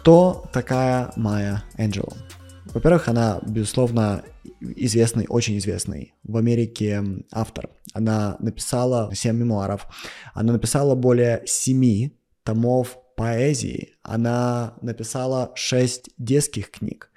Кто такая Майя Энджело? Во-первых, она, безусловно, известный, очень известный в Америке автор. Она написала 7 мемуаров, она написала более 7 томов поэзии, она написала 6 детских книг,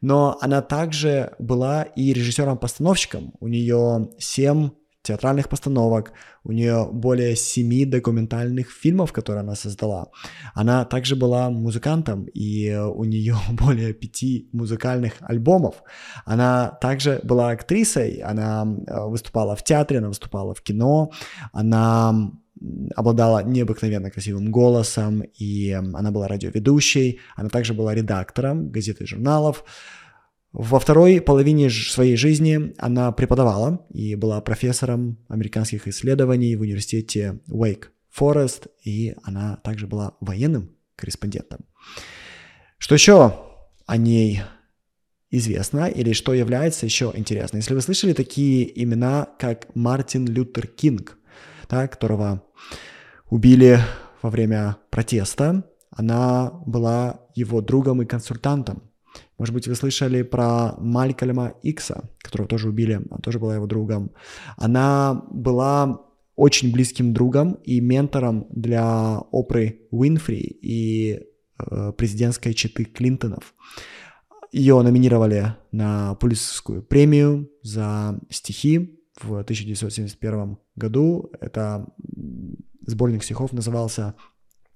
но она также была и режиссером-постановщиком. У нее 7 театральных постановок, у нее более семи документальных фильмов, которые она создала. Она также была музыкантом, и у нее более пяти музыкальных альбомов. Она также была актрисой, она э, выступала в театре, она выступала в кино, она обладала необыкновенно красивым голосом, и она была радиоведущей, она также была редактором газет и журналов, во второй половине своей жизни она преподавала и была профессором американских исследований в университете Wake Forest, и она также была военным корреспондентом. Что еще о ней известно или что является еще интересно? Если вы слышали такие имена, как Мартин Лютер Кинг, да, которого убили во время протеста, она была его другом и консультантом. Может быть, вы слышали про Малькольма Икса, которого тоже убили, она тоже была его другом. Она была очень близким другом и ментором для Опры Уинфри и э, президентской четы Клинтонов. Ее номинировали на Пулитцерскую премию за стихи в 1971 году. Это сборник стихов назывался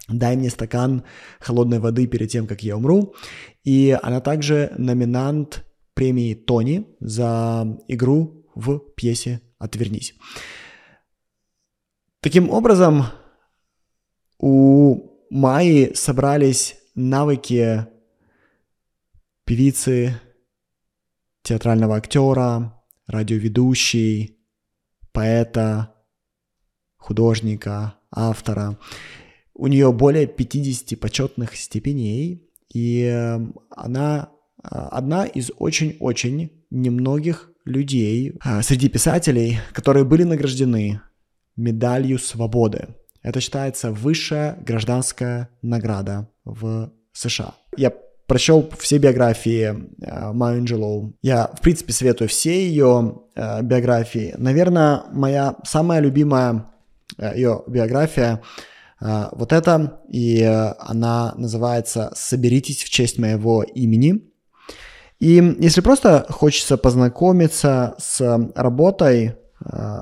«Дай мне стакан холодной воды перед тем, как я умру». И она также номинант премии Тони за игру в пьесе «Отвернись». Таким образом, у Майи собрались навыки певицы, театрального актера, радиоведущей, поэта, художника, автора. У нее более 50 почетных степеней, и эм, она а, одна из очень-очень немногих людей а, среди писателей, которые были награждены медалью свободы. Это считается высшая гражданская награда в США. Я прочел все биографии э, Майю Анджелоу. Я, в принципе, советую все ее э, биографии. Наверное, моя самая любимая э, ее биография вот это, и она называется «Соберитесь в честь моего имени». И если просто хочется познакомиться с работой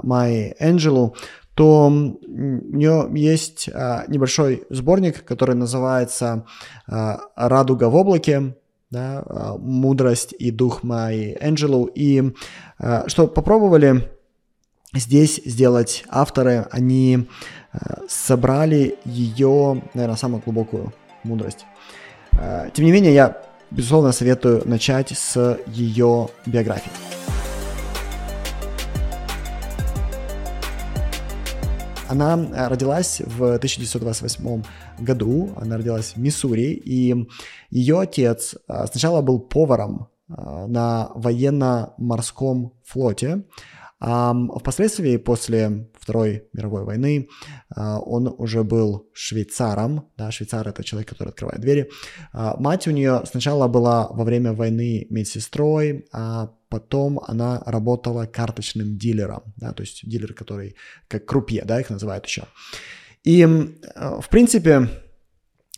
Майи Энджелу, то у нее есть а, небольшой сборник, который называется «Радуга в облаке», да, «Мудрость и дух Майи Энджелу». И что попробовали здесь сделать авторы, они собрали ее, наверное, самую глубокую мудрость. Тем не менее, я, безусловно, советую начать с ее биографии. Она э, родилась в 1928 году, она родилась в Миссури, и ее отец э, сначала был поваром э, на военно-морском флоте, впоследствии, после Второй мировой войны, он уже был швейцаром. Да, швейцар — это человек, который открывает двери. Мать у нее сначала была во время войны медсестрой, а потом она работала карточным дилером, да, то есть дилер, который как крупье, да, их называют еще. И, в принципе,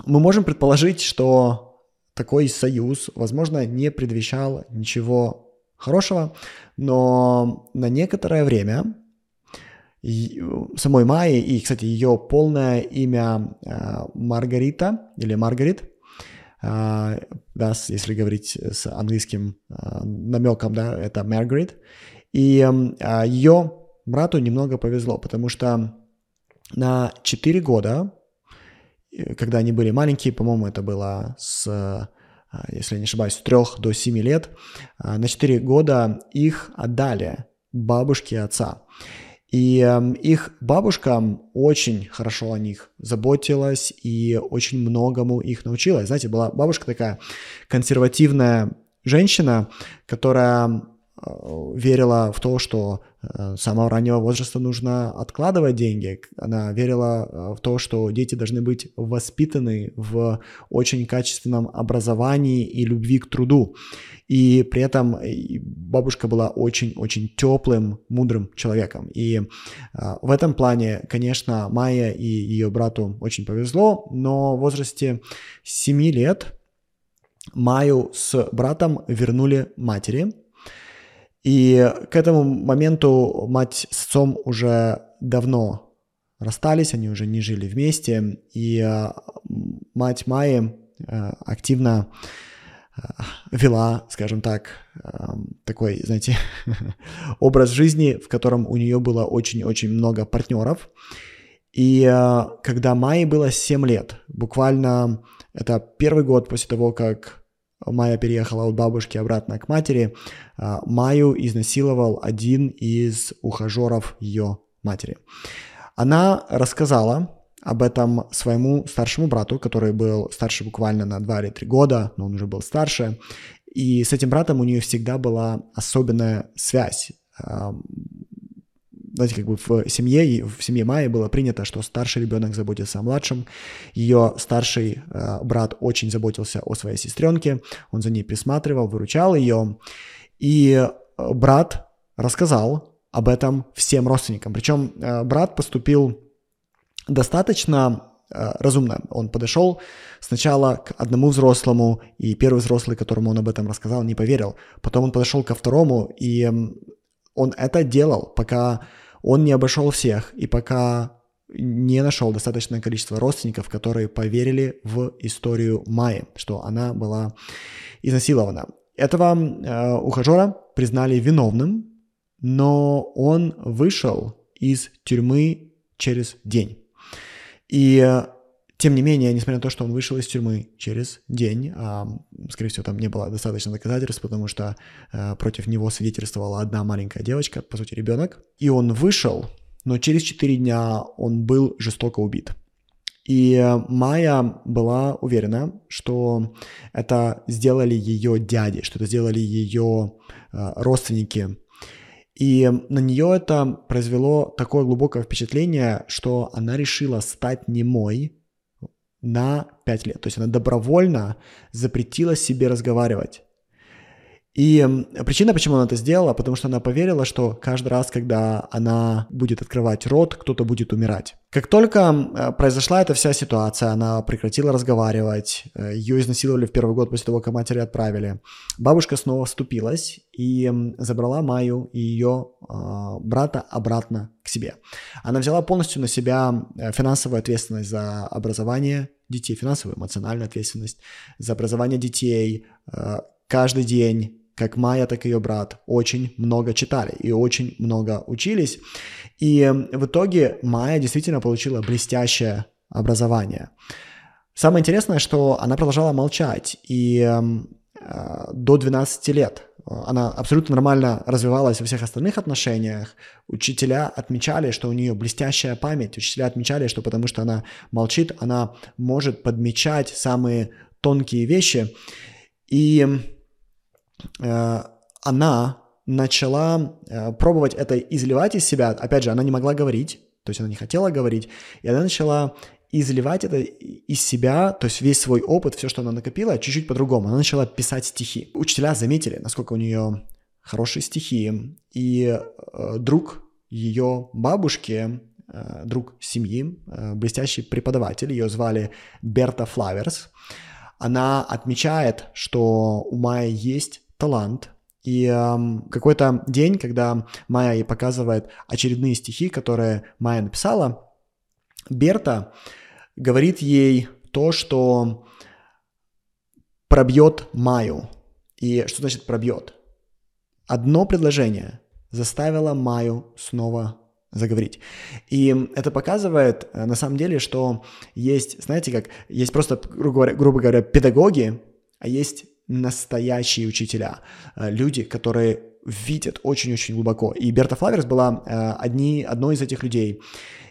мы можем предположить, что такой союз, возможно, не предвещал ничего хорошего, но на некоторое время самой Майи, и, кстати, ее полное имя э, Маргарита или Маргарит, а, да, если говорить с английским намеком, да, это Маргарет. И а, ее брату немного повезло, потому что на 4 года, когда они были маленькие, по-моему, это было с, если я не ошибаюсь, с 3 до 7 лет, на 4 года их отдали бабушке отца. И э, их бабушка очень хорошо о них заботилась и очень многому их научилась. Знаете, была бабушка такая консервативная женщина, которая верила в то, что с самого раннего возраста нужно откладывать деньги. Она верила в то, что дети должны быть воспитаны в очень качественном образовании и любви к труду. И при этом бабушка была очень-очень теплым, мудрым человеком. И в этом плане, конечно, Майя и ее брату очень повезло, но в возрасте 7 лет Майю с братом вернули матери – и к этому моменту мать с отцом уже давно расстались, они уже не жили вместе, и э, мать Майи э, активно э, вела, скажем так, такой, знаете, образ жизни, в котором у нее было очень-очень много партнеров. И когда Майе было 7 лет, буквально это первый год после того, как Майя переехала от бабушки обратно к матери, а, Майю изнасиловал один из ухажеров ее матери. Она рассказала об этом своему старшему брату, который был старше буквально на 2 или 3 года, но он уже был старше. И с этим братом у нее всегда была особенная связь знаете, как бы в семье, в семье Майи было принято, что старший ребенок заботится о младшем. Ее старший э, брат очень заботился о своей сестренке, он за ней присматривал, выручал ее. И э, брат рассказал об этом всем родственникам. Причем э, брат поступил достаточно э, разумно. Он подошел сначала к одному взрослому, и первый взрослый, которому он об этом рассказал, не поверил. Потом он подошел ко второму, и он это делал, пока он не обошел всех, и пока не нашел достаточное количество родственников, которые поверили в историю Майи, что она была изнасилована. Этого э, ухажера признали виновным, но он вышел из тюрьмы через день. И тем не менее, несмотря на то, что он вышел из тюрьмы через день, а, скорее всего, там не было достаточно доказательств, потому что а, против него свидетельствовала одна маленькая девочка, по сути, ребенок, и он вышел, но через 4 дня он был жестоко убит. И Майя была уверена, что это сделали ее дяди, что это сделали ее э, родственники. И на нее это произвело такое глубокое впечатление, что она решила стать немой на 5 лет. То есть она добровольно запретила себе разговаривать. И причина, почему она это сделала, потому что она поверила, что каждый раз, когда она будет открывать рот, кто-то будет умирать. Как только произошла эта вся ситуация, она прекратила разговаривать, э, ее изнасиловали в первый год после того, как матери отправили. Бабушка снова вступилась и забрала Майю и ее а, брата обратно к себе. Она взяла полностью на себя э, финансовую ответственность за образование детей, финансовую, эмоциональную ответственность за образование детей. Каждый день как Майя, так и ее брат, очень много читали и очень много учились. И в итоге Майя действительно получила блестящее образование. Самое интересное, что она продолжала молчать, и э, до 12 лет она абсолютно нормально развивалась во всех остальных отношениях. Учителя отмечали, что у нее блестящая память. Учителя отмечали, что потому что она молчит, она может подмечать самые тонкие вещи. И Э, она начала э, пробовать это изливать из себя. Опять же, она не могла говорить, то есть она не хотела говорить, и она начала изливать это из себя, то есть весь свой опыт, все, что она накопила, чуть-чуть по-другому. Она начала писать стихи. Учителя заметили, насколько у нее хорошие стихи, и э, друг ее бабушки, э, друг семьи, э, блестящий преподаватель, ее звали Берта Флаверс, она отмечает, что у Майи есть талант. И эм, какой-то день, когда Майя ей показывает очередные стихи, которые Майя написала, Берта говорит ей то, что пробьет Майю. И что значит пробьет? Одно предложение заставило Майю снова заговорить. И это показывает, э, на самом деле, что есть, знаете, как, есть просто, грубо говоря, грубо говоря педагоги, а есть настоящие учителя, э, люди, которые видят очень-очень глубоко. И Берта Флаверс была э, одни, одной из этих людей.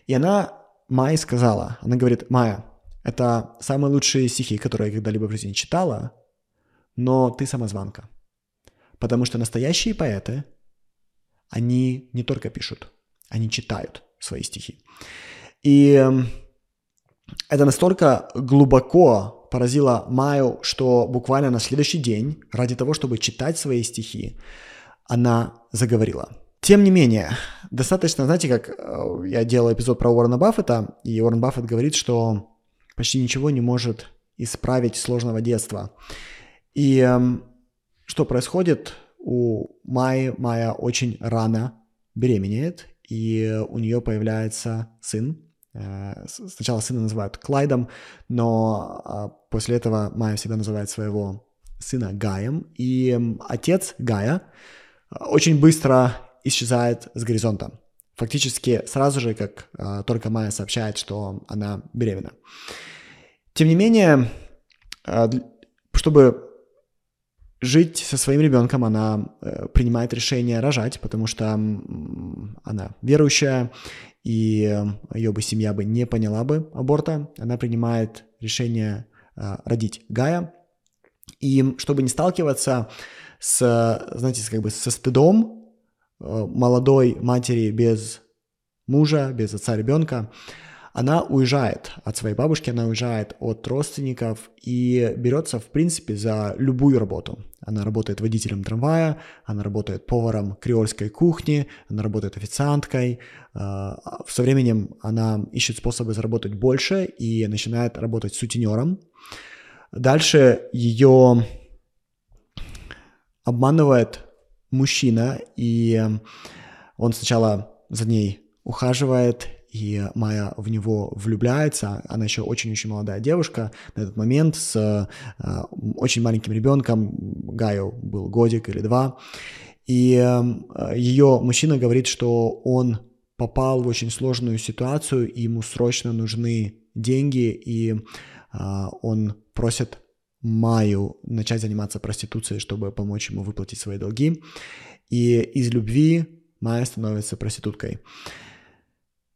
И она Майе сказала, она говорит, Майя, это самые лучшие стихи, которые я когда-либо в жизни читала, но ты самозванка. Потому что настоящие поэты, они не только пишут, они читают свои стихи. И эм, это настолько глубоко поразило Майю, что буквально на следующий день, ради того, чтобы читать свои стихи, она заговорила. Тем не менее, достаточно, знаете, как э, я делал эпизод про Уоррена Баффета, и Уоррен Баффет говорит, что почти ничего не может исправить сложного детства. И эм, что происходит? У Майи, Майя очень рано беременеет, и у нее появляется сын. Э, сначала сына называют Клайдом, но а, после этого Майя всегда называет своего сына Гаем. И эм, отец Гая э, очень быстро исчезает с горизонта. Фактически сразу же, как э, только Майя сообщает, что она беременна. Тем не менее, чтобы жить со своим ребенком, она э, принимает решение рожать, потому что она верующая, и ее бы семья бы не поняла бы аборта. Она принимает решение э, родить Гая. И чтобы не сталкиваться с, знаете, как бы со стыдом э, молодой матери без мужа, без отца ребенка, она уезжает от своей бабушки, она уезжает от родственников и берется, в принципе, за любую работу. Она работает водителем трамвая, она работает поваром креольской кухни, она работает официанткой. А, со временем она ищет способы заработать больше и начинает работать сутенером. Дальше ее обманывает мужчина, и он сначала за ней ухаживает, и Майя в него влюбляется. Она еще очень-очень молодая девушка на этот момент с э, очень маленьким ребенком. Гаю был годик или два. И э, ее мужчина говорит, что он попал в очень сложную ситуацию, ему срочно нужны деньги, и э, он просит Майю начать заниматься проституцией, чтобы помочь ему выплатить свои долги. И из любви Майя становится проституткой.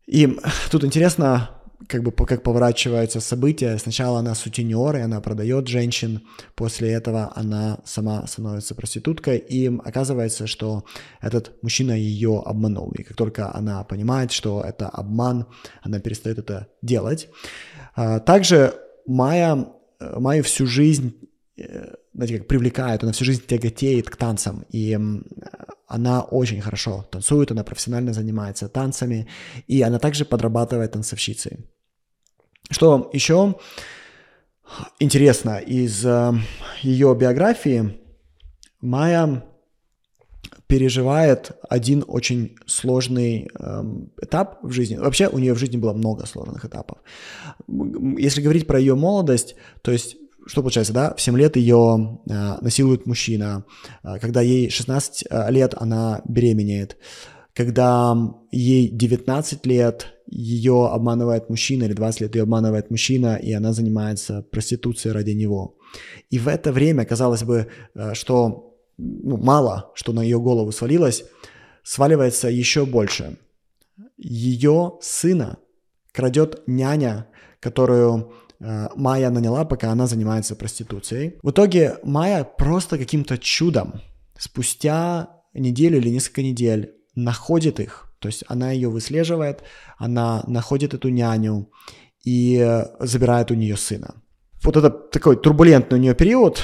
И тут интересно, как бы как поворачиваются события. Сначала она сутенер, и она продает женщин. После этого она сама становится проституткой. И оказывается, что этот мужчина ее обманул. И как только она понимает, что это обман, она перестает это делать. А, также Майя, э, Майя всю жизнь э, знаете, как привлекает, она всю жизнь тяготеет к танцам, и она очень хорошо танцует, она профессионально занимается танцами, и она также подрабатывает танцовщицей. Что еще интересно из э, ее биографии, Майя переживает один очень сложный э, этап в жизни. Вообще у нее в жизни было много сложных этапов. Если говорить про ее молодость, то есть что получается, да, в 7 лет ее э, насилует мужчина, э, когда ей 16 э, лет, она беременеет, когда ей 19 лет, ее обманывает мужчина, или 20 лет ее обманывает мужчина, и она занимается проституцией ради него. И в это время, казалось бы, э, что ну, мало, что на ее голову свалилось, сваливается еще больше. Ее сына крадет няня, которую Э, Майя наняла, пока она занимается проституцией. В итоге Майя просто каким-то чудом спустя неделю или несколько недель находит их. То есть она ее выслеживает, она находит эту няню и забирает у нее сына. Вот это такой турбулентный у нее период,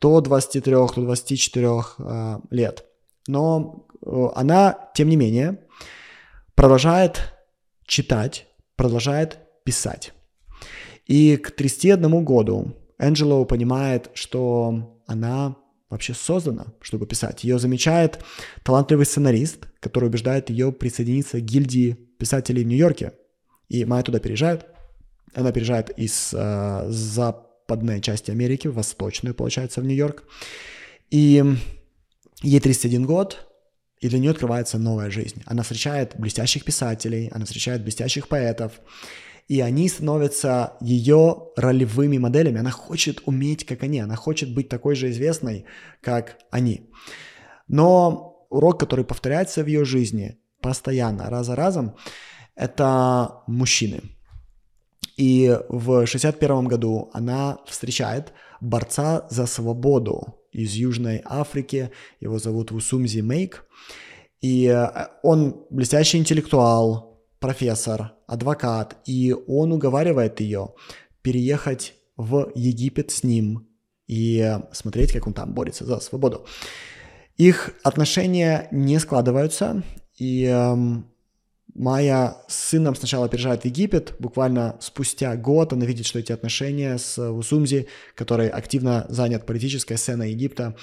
до 23, до 24 э, лет. Но э, она, тем не менее, продолжает читать, продолжает писать. И к 31 году Энджело понимает, что она вообще создана, чтобы писать. Ее замечает талантливый сценарист, который убеждает ее присоединиться к гильдии писателей в Нью-Йорке. И Майя туда переезжает. Она переезжает из э, западной части Америки, восточную, получается, в Нью-Йорк. И ей 31 год, и для нее открывается новая жизнь. Она встречает блестящих писателей, она встречает блестящих поэтов и они становятся ее ролевыми моделями. Она хочет уметь, как они, она хочет быть такой же известной, как они. Но урок, который повторяется в ее жизни постоянно, раз за разом, это мужчины. И в 61 году она встречает борца за свободу из Южной Африки, его зовут Усумзи Мейк, и э, он блестящий интеллектуал, профессор, адвокат, и он уговаривает ее переехать в Египет с ним и смотреть, как он там борется за свободу. Их отношения не складываются, и эм, Майя с сыном сначала переезжает в Египет, буквально спустя год она видит, что эти отношения с Усумзи, который активно занят политической сценой Египта,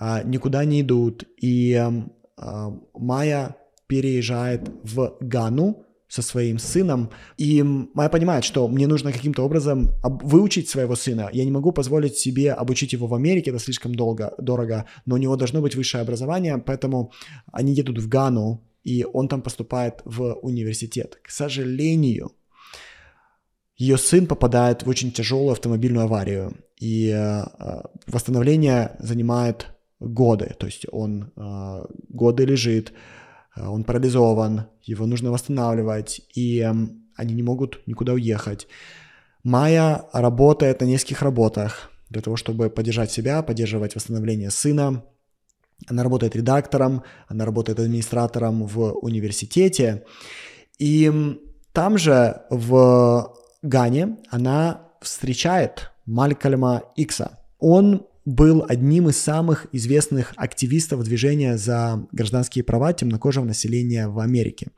э, никуда не идут, и эм, э, Майя переезжает в Гану, со своим сыном, и Майя понимает, что мне нужно каким-то образом выучить своего сына. Я не могу позволить себе обучить его в Америке, это слишком долго, дорого, но у него должно быть высшее образование, поэтому они едут в Гану, и он там поступает в университет. К сожалению, ее сын попадает в очень тяжелую автомобильную аварию, и э, восстановление занимает годы, то есть он э, годы лежит, Э, он парализован, его нужно восстанавливать, и эм, они не могут никуда уехать. Майя работает на нескольких работах для того, чтобы поддержать себя, поддерживать восстановление сына. Она работает редактором, она работает администратором в университете. И там же в Гане она встречает Малькольма Икса. Он был одним из самых известных активистов движения за гражданские права темнокожего населения в Америке.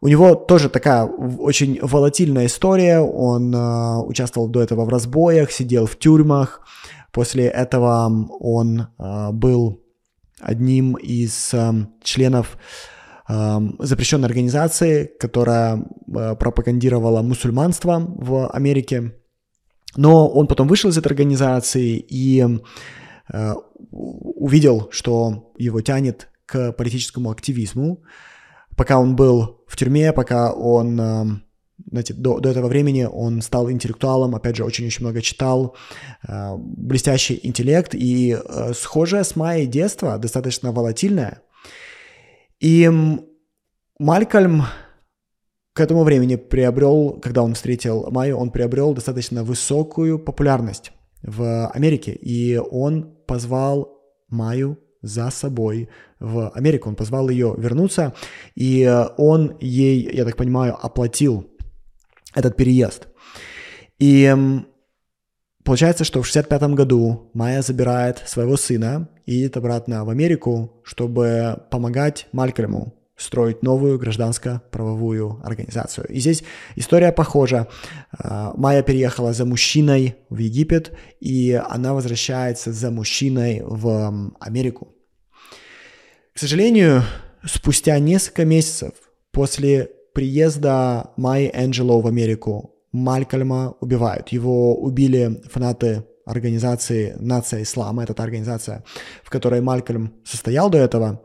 У него тоже такая очень волатильная история. Он э, участвовал до этого в разбоях, сидел в тюрьмах. После этого он э, был одним из э, членов э, запрещенной организации, которая э, пропагандировала мусульманство в Америке. Но он потом вышел из этой организации и э, увидел, что его тянет к политическому активизму. Пока он был в тюрьме, пока он, э, знаете, до, до этого времени он стал интеллектуалом, опять же, очень-очень много читал, э, блестящий интеллект и э, схожее с Майей детства, достаточно волатильное. И Малькольм к этому времени приобрел, когда он встретил Майю, он приобрел достаточно высокую популярность в Америке, и он позвал Майю за собой в Америку. Он позвал ее вернуться, и он ей, я так понимаю, оплатил этот переезд. И получается, что в 65 году Майя забирает своего сына и едет обратно в Америку, чтобы помогать Малькольму строить новую гражданско-правовую организацию. И здесь история похожа. А, Майя переехала за мужчиной в Египет, и она возвращается за мужчиной в Америку. К сожалению, спустя несколько месяцев после приезда Майи Энджело в Америку Малькольма убивают. Его убили фанаты организации «Нация Ислама», это та организация, в которой Малькольм состоял до этого.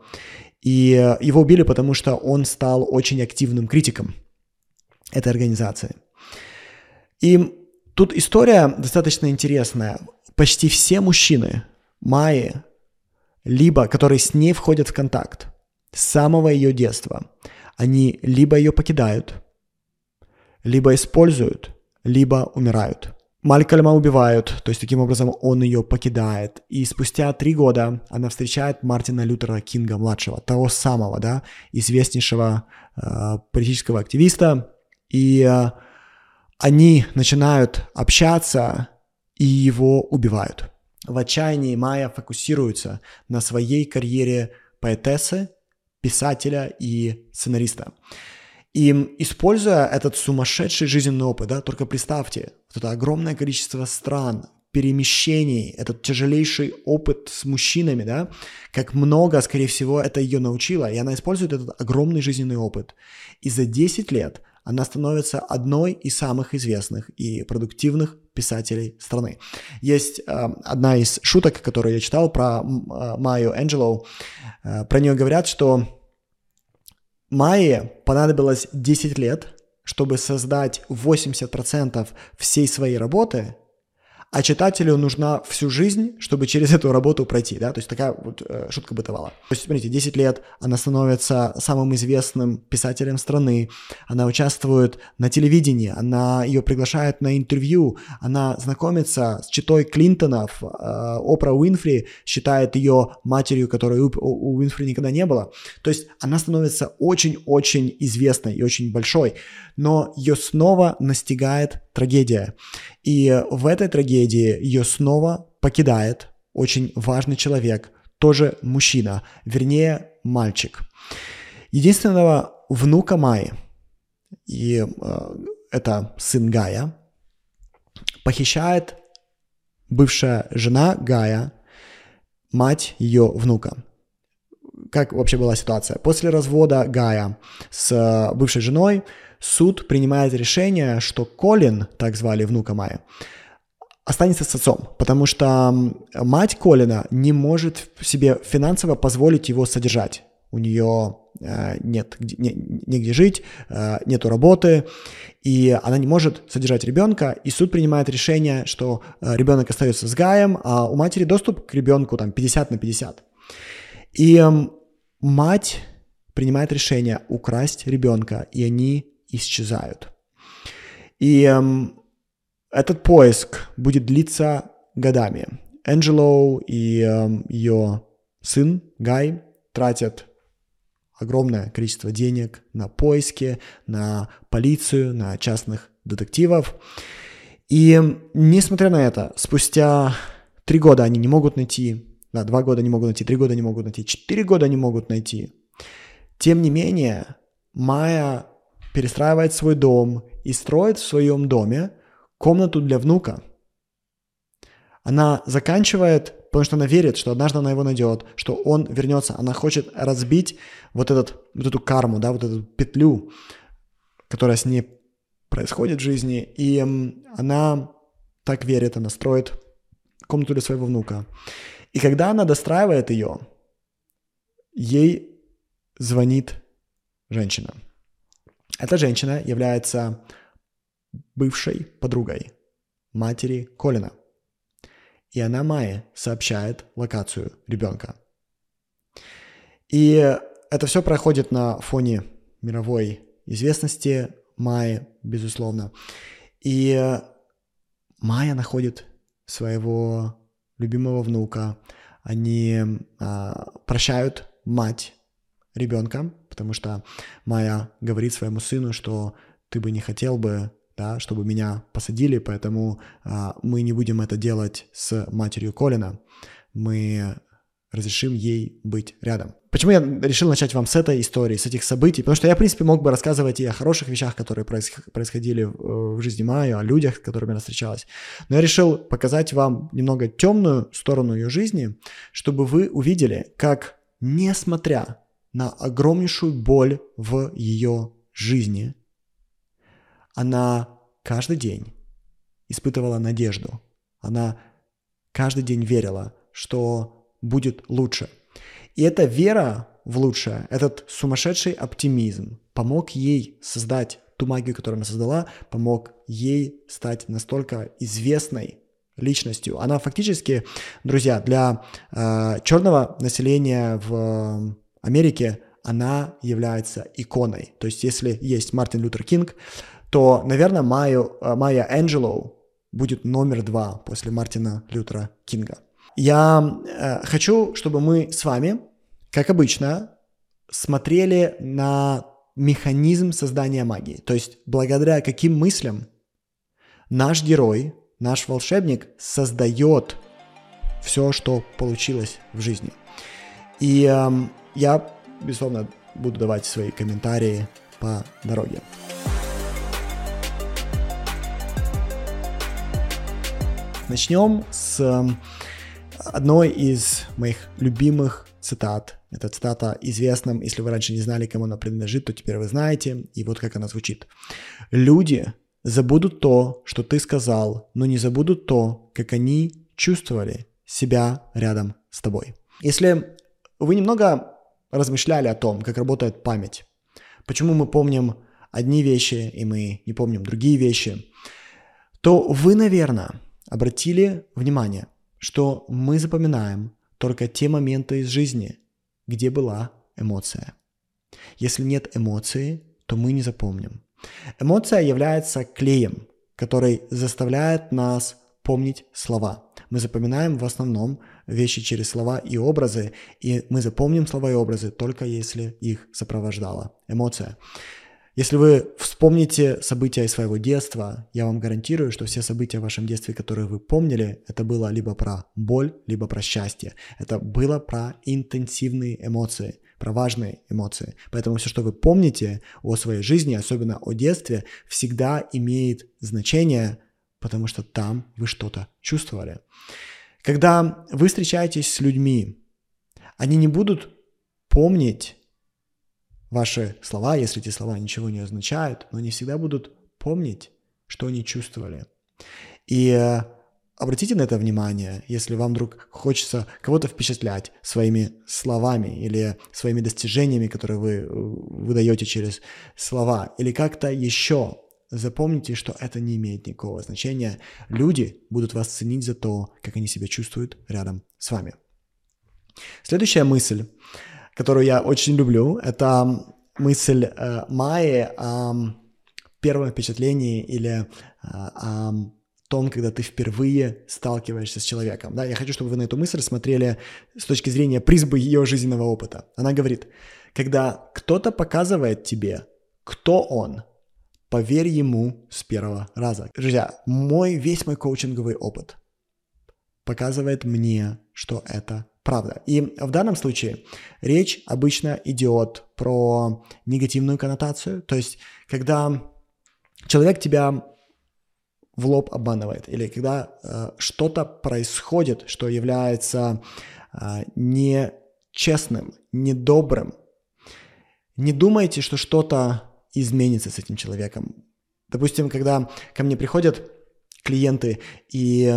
И э, его убили, потому что он стал очень активным критиком этой организации. И тут история достаточно интересная. Почти все мужчины Майи, либо которые с ней входят в контакт с самого ее детства, они либо ее покидают, либо используют, либо умирают. Малькольма убивают, то есть таким образом он ее покидает. И спустя три года она встречает Мартина Лютера Кинга младшего, того самого, да, известнейшего э, политического активиста. И э, они начинают общаться и его убивают. В отчаянии Майя фокусируется на своей карьере поэтессы, писателя и сценариста. И используя этот сумасшедший жизненный опыт, да, только представьте, вот это огромное количество стран, перемещений, этот тяжелейший опыт с мужчинами, да, как много, скорее всего, это ее научило, и она использует этот огромный жизненный опыт. И за 10 лет она становится одной из самых известных и продуктивных писателей страны. Есть э, одна из шуток, которую я читал про э, Майю Энджелоу. Э, про нее говорят, что Майе понадобилось 10 лет, чтобы создать 80% всей своей работы, а читателю нужна всю жизнь, чтобы через эту работу пройти, да, то есть такая вот э, шутка бытовала. То есть, смотрите, 10 лет она становится самым известным писателем страны, она участвует на телевидении, она ее приглашает на интервью, она знакомится с читой Клинтонов, э, Опра Уинфри считает ее матерью, которой у, у Уинфри никогда не было. То есть она становится очень-очень известной и очень большой, но ее снова настигает трагедия. И в этой трагедии ее снова покидает очень важный человек, тоже мужчина, вернее мальчик. Единственного внука Майи, и э, это сын Гая, похищает бывшая жена Гая, мать ее внука. Как вообще была ситуация? После развода Гая с бывшей женой суд принимает решение, что Колин, так звали внука Майя, останется с отцом, потому что мать Колина не может себе финансово позволить его содержать. У нее э, нет не, негде жить, э, нету работы, и она не может содержать ребенка, и суд принимает решение, что э, ребенок остается с Гаем, а у матери доступ к ребенку там 50 на 50. И э, мать принимает решение украсть ребенка, и они исчезают. И эм, этот поиск будет длиться годами. Энджело и эм, ее сын Гай тратят огромное количество денег на поиски, на полицию, на частных детективов. И несмотря на это, спустя три года они не могут найти, да, два года не могут найти, три года не могут найти, четыре года не могут найти. Тем не менее, Майя перестраивает свой дом и строит в своем доме комнату для внука. Она заканчивает, потому что она верит, что однажды она его найдет, что он вернется. Она хочет разбить вот, этот, вот эту карму, да, вот эту петлю, которая с ней происходит в жизни. И она так верит, она строит комнату для своего внука. И когда она достраивает ее, ей звонит женщина – эта женщина является бывшей подругой матери Колина. И она Майе сообщает локацию ребенка. И это все проходит на фоне мировой известности Майи, безусловно. И Майя находит своего любимого внука. Они а, прощают мать ребенка, потому что Майя говорит своему сыну, что ты бы не хотел бы, да, чтобы меня посадили, поэтому а, мы не будем это делать с матерью Колина. Мы разрешим ей быть рядом. Почему я решил начать вам с этой истории, с этих событий? Потому что я, в принципе, мог бы рассказывать и о хороших вещах, которые происходили в жизни Майи, о людях, с которыми она встречалась. Но я решил показать вам немного темную сторону ее жизни, чтобы вы увидели, как, несмотря на огромнейшую боль в ее жизни, она каждый день испытывала надежду. Она каждый день верила, что будет лучше. И эта вера в лучшее, этот сумасшедший оптимизм помог ей создать ту магию, которую она создала, помог ей стать настолько известной личностью. Она фактически, друзья, для э, черного населения в Америке она является иконой. То есть если есть Мартин Лютер Кинг, то, наверное, Майя, Майя Энджелоу будет номер два после Мартина Лютера Кинга. Я э, хочу, чтобы мы с вами, как обычно, смотрели на механизм создания магии. То есть благодаря каким мыслям наш герой, наш волшебник создает все, что получилось в жизни. И эм, я, безусловно, буду давать свои комментарии по дороге. Начнем с одной из моих любимых цитат. Эта цитата известна, если вы раньше не знали, кому она принадлежит, то теперь вы знаете, и вот как она звучит. «Люди забудут то, что ты сказал, но не забудут то, как они чувствовали себя рядом с тобой». Если вы немного размышляли о том, как работает память, почему мы помним одни вещи и мы не помним другие вещи, то вы, наверное, обратили внимание, что мы запоминаем только те моменты из жизни, где была эмоция. Если нет эмоции, то мы не запомним. Эмоция является клеем, который заставляет нас помнить слова. Мы запоминаем в основном вещи через слова и образы, и мы запомним слова и образы только если их сопровождала эмоция. Если вы вспомните события из своего детства, я вам гарантирую, что все события в вашем детстве, которые вы помнили, это было либо про боль, либо про счастье. Это было про интенсивные эмоции, про важные эмоции. Поэтому все, что вы помните о своей жизни, особенно о детстве, всегда имеет значение, потому что там вы что-то чувствовали. Когда вы встречаетесь с людьми, они не будут помнить ваши слова, если эти слова ничего не означают, но они всегда будут помнить, что они чувствовали. И э, обратите на это внимание, если вам вдруг хочется кого-то впечатлять своими словами или своими достижениями, которые вы э, выдаете через слова, или как-то еще. Запомните, что это не имеет никакого значения. Люди будут вас ценить за то, как они себя чувствуют рядом с вами. Следующая мысль которую я очень люблю. Это мысль э, Майи о первом впечатлении или э, о том, когда ты впервые сталкиваешься с человеком. Да, я хочу, чтобы вы на эту мысль смотрели с точки зрения призбы ее жизненного опыта. Она говорит, когда кто-то показывает тебе, кто он, поверь ему с первого раза. Друзья, мой весь мой коучинговый опыт показывает мне, что это правда. И в данном случае речь обычно идет про негативную коннотацию, то есть когда человек тебя в лоб обманывает, или когда э, что-то происходит, что является э, нечестным, недобрым, не думайте, что что-то изменится с этим человеком. Допустим, когда ко мне приходят клиенты и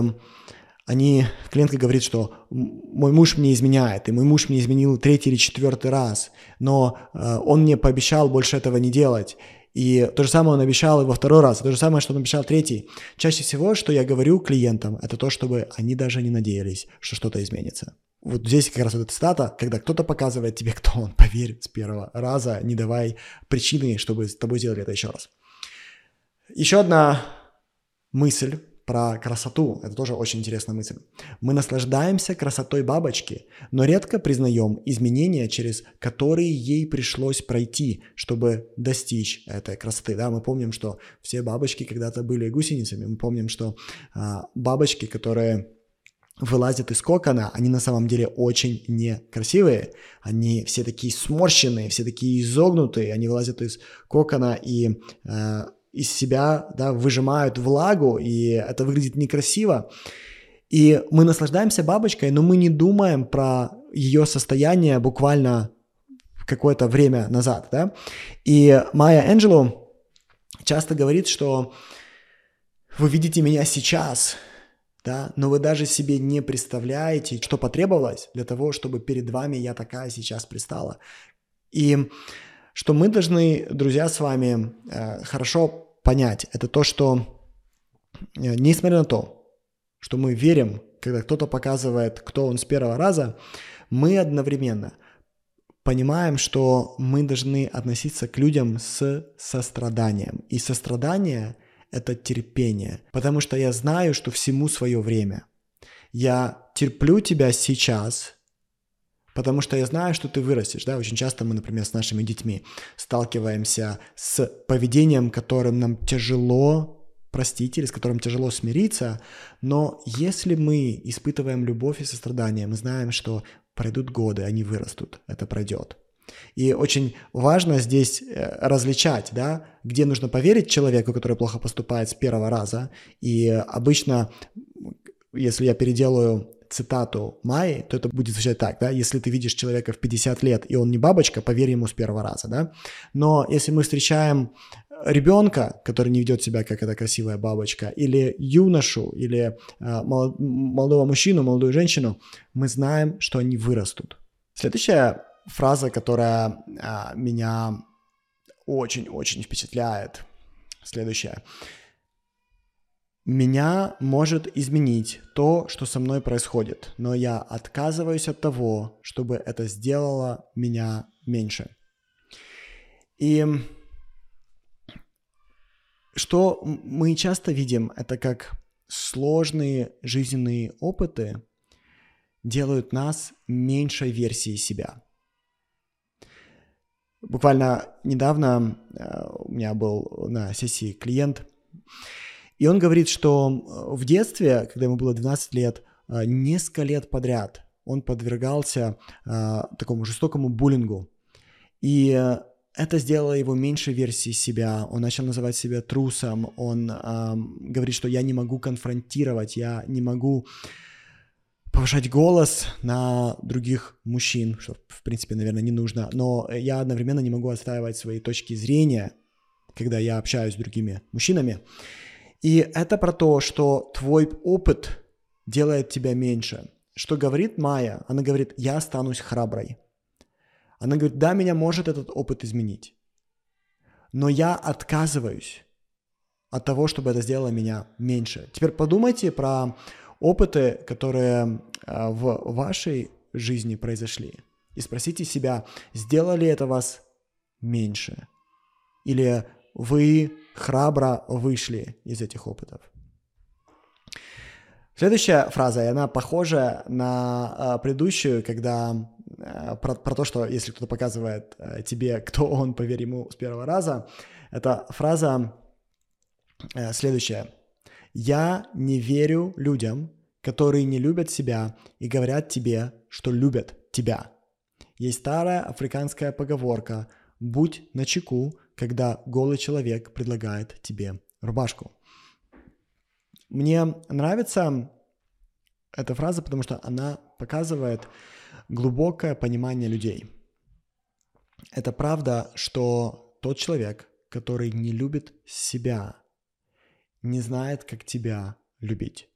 они, клиентка говорит, что мой муж мне изменяет, и мой муж мне изменил третий или четвертый раз, но э, он мне пообещал больше этого не делать. И то же самое он обещал и во второй раз, то же самое, что он обещал третий. Чаще всего, что я говорю клиентам, это то, чтобы они даже не надеялись, что что-то изменится. Вот здесь как раз вот эта цитата, когда кто-то показывает тебе, кто он, поверь с первого раза, не давай причины, чтобы с тобой сделали это еще раз. Еще одна мысль, про красоту. Это тоже очень интересная мысль. Мы наслаждаемся красотой бабочки, но редко признаем изменения, через которые ей пришлось пройти, чтобы достичь этой красоты. Да, мы помним, что все бабочки когда-то были гусеницами. Мы помним, что а, бабочки, которые вылазят из кокона, они на самом деле очень некрасивые. Они все такие сморщенные, все такие изогнутые. Они вылазят из кокона и э, из себя, да, выжимают влагу, и это выглядит некрасиво. И мы наслаждаемся бабочкой, но мы не думаем про ее состояние буквально какое-то время назад, да. И Майя Энджело часто говорит, что вы видите меня сейчас, да, но вы даже себе не представляете, что потребовалось для того, чтобы перед вами я такая сейчас пристала. И что мы должны, друзья, с вами э, хорошо понять, это то, что э, несмотря на то, что мы верим, когда кто-то показывает, кто он с первого раза, мы одновременно понимаем, что мы должны относиться к людям с состраданием. И сострадание — это терпение, потому что я знаю, что всему свое время. Я терплю тебя сейчас, Потому что я знаю, что ты вырастешь, да, очень часто мы, например, с нашими детьми сталкиваемся с поведением, которым нам тяжело простить или с которым тяжело смириться, но если мы испытываем любовь и сострадание, мы знаем, что пройдут годы, они вырастут, это пройдет. И очень важно здесь э, различать, да, где нужно поверить человеку, который плохо поступает с первого раза. И обычно, если я переделаю цитату Майи, то это будет звучать так, да, если ты видишь человека в 50 лет, и он не бабочка, поверь ему с первого раза, да. Но если мы встречаем ребенка, который не ведет себя как эта красивая бабочка, или юношу, или э, молодого мужчину, молодую женщину, мы знаем, что они вырастут. Следующая фраза, которая э, меня очень-очень впечатляет, следующая. Меня может изменить то, что со мной происходит, но я отказываюсь от того, чтобы это сделало меня меньше. И что мы часто видим, это как сложные жизненные опыты делают нас меньшей версией себя. Буквально недавно э, у меня был на сессии клиент, и он говорит, что э, в детстве, когда ему было 12 лет, э, несколько лет подряд он подвергался такому жестокому буллингу. И это сделало его меньшей версией себя. Он начал называть себя трусом. Он э, говорит, что я не могу конфронтировать, я не могу повышать голос на других мужчин, что, в принципе, наверное, не нужно. Но я одновременно не могу отстаивать свои точки зрения, когда я общаюсь с другими мужчинами. И это про то, что твой опыт делает тебя меньше. Что говорит Майя? Она говорит, я останусь храброй. Она говорит, да, меня может этот опыт изменить. Но я отказываюсь от того, чтобы это сделало меня меньше. Теперь подумайте про опыты, которые а, в вашей жизни произошли. И спросите себя, сделали это вас меньше? Или вы храбро вышли из этих опытов. Следующая фраза, и она похожа на э, предыдущую, когда э, про, про то, что если кто-то показывает тебе, кто он, поверь ему с первого раза, это фраза следующая. «Я не верю людям, которые не любят себя и говорят тебе, что любят тебя». Есть старая африканская поговорка «Будь начеку, когда голый человек предлагает тебе рубашку. Мне нравится эта фраза, потому что она показывает глубокое понимание людей. Это правда, что тот человек, который не любит себя, не знает, как тебя любить.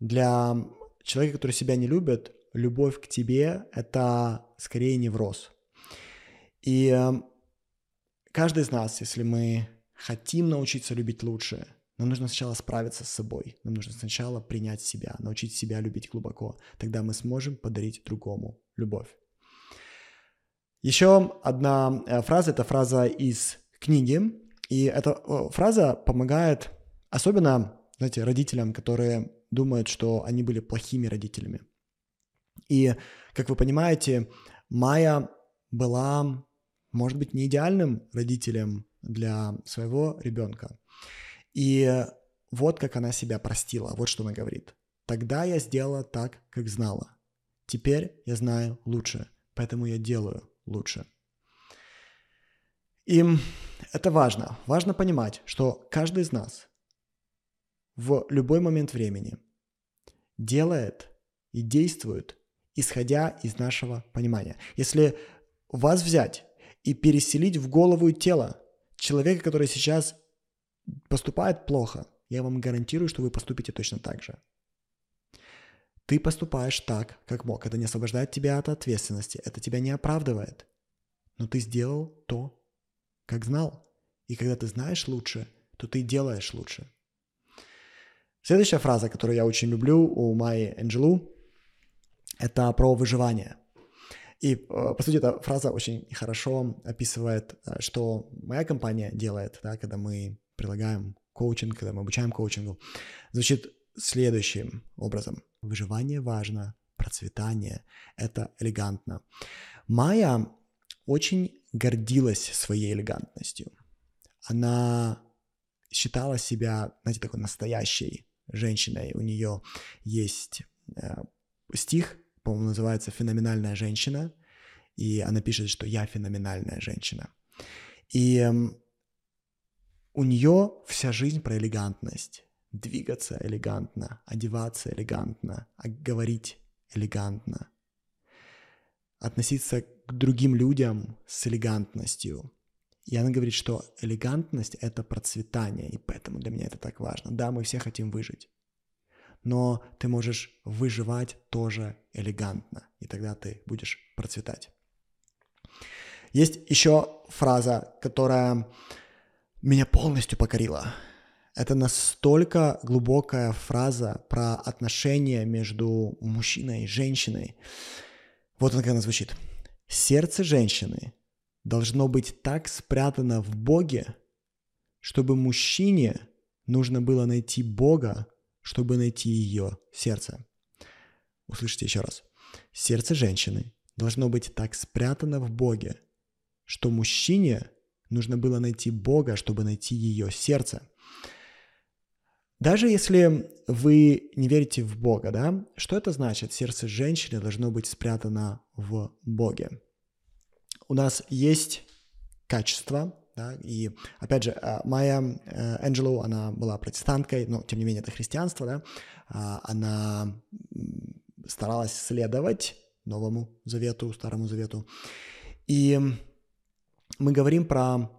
Для человека, который себя не любит, любовь к тебе — это скорее невроз. И Каждый из нас, если мы хотим научиться любить лучше, нам нужно сначала справиться с собой. Нам нужно сначала принять себя, научить себя любить глубоко. Тогда мы сможем подарить другому любовь. Еще одна э, фраза, это фраза из книги. И эта фраза помогает особенно, знаете, родителям, которые думают, что они были плохими родителями. И, как вы понимаете, Майя была может быть, не идеальным родителем для своего ребенка. И вот как она себя простила, вот что она говорит. Тогда я сделала так, как знала. Теперь я знаю лучше, поэтому я делаю лучше. И это важно. Важно понимать, что каждый из нас в любой момент времени делает и действует, исходя из нашего понимания. Если вас взять и переселить в голову и тело человека, который сейчас поступает плохо, я вам гарантирую, что вы поступите точно так же. Ты поступаешь так, как мог. Это не освобождает тебя от ответственности, это тебя не оправдывает. Но ты сделал то, как знал. И когда ты знаешь лучше, то ты делаешь лучше. Следующая фраза, которую я очень люблю у Майи Энджелу, это про выживание – и, э, по сути, эта фраза очень хорошо описывает, э, что моя компания делает, да, когда мы прилагаем коучинг, когда мы обучаем коучингу. Звучит следующим образом. Выживание важно, процветание — это элегантно. Майя очень гордилась своей элегантностью. Она считала себя, знаете, такой настоящей женщиной. У нее есть э, стих, по-моему, называется «Феноменальная женщина», и она пишет, что я феноменальная женщина. И эм, у нее вся жизнь про элегантность. Двигаться элегантно, одеваться элегантно, а говорить элегантно. Относиться к другим людям с элегантностью. И она говорит, что элегантность — это процветание, и поэтому для меня это так важно. Да, мы все хотим выжить но ты можешь выживать тоже элегантно, и тогда ты будешь процветать. Есть еще фраза, которая меня полностью покорила. Это настолько глубокая фраза про отношения между мужчиной и женщиной. Вот она как она звучит. Сердце женщины должно быть так спрятано в Боге, чтобы мужчине нужно было найти Бога, чтобы найти ее сердце. Услышите еще раз. Сердце женщины должно быть так спрятано в Боге, что мужчине нужно было найти Бога, чтобы найти ее сердце. Даже если вы не верите в Бога, да, что это значит? Сердце женщины должно быть спрятано в Боге. У нас есть качество, да, и опять же, а, моя Энджело, она была протестанткой, но тем не менее это христианство, да, а, она старалась следовать Новому Завету, Старому Завету. И мы говорим про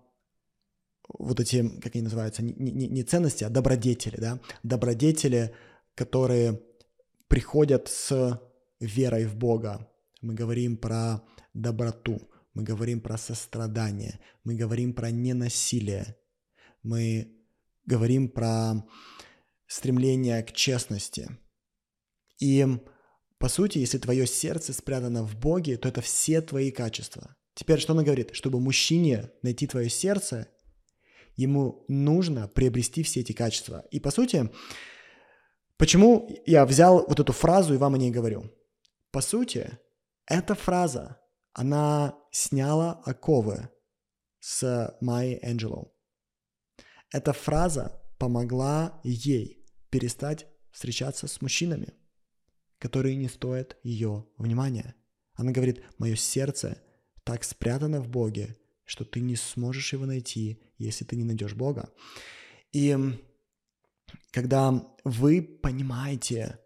вот эти, как они называются, не, не, не ценности, а добродетели, да, добродетели, которые приходят с верой в Бога. Мы говорим про доброту, мы говорим про сострадание, мы говорим про ненасилие, мы говорим про стремление к честности. И по сути, если твое сердце спрятано в Боге, то это все твои качества. Теперь что она говорит? Чтобы мужчине найти твое сердце, ему нужно приобрести все эти качества. И по сути, почему я взял вот эту фразу и вам о ней говорю? По сути, эта фраза, она сняла оковы с Майи Энджело. Эта фраза помогла ей перестать встречаться с мужчинами – которые не стоят ее внимания. Она говорит, мое сердце так спрятано в Боге, что ты не сможешь его найти, если ты не найдешь Бога. И когда вы понимаете,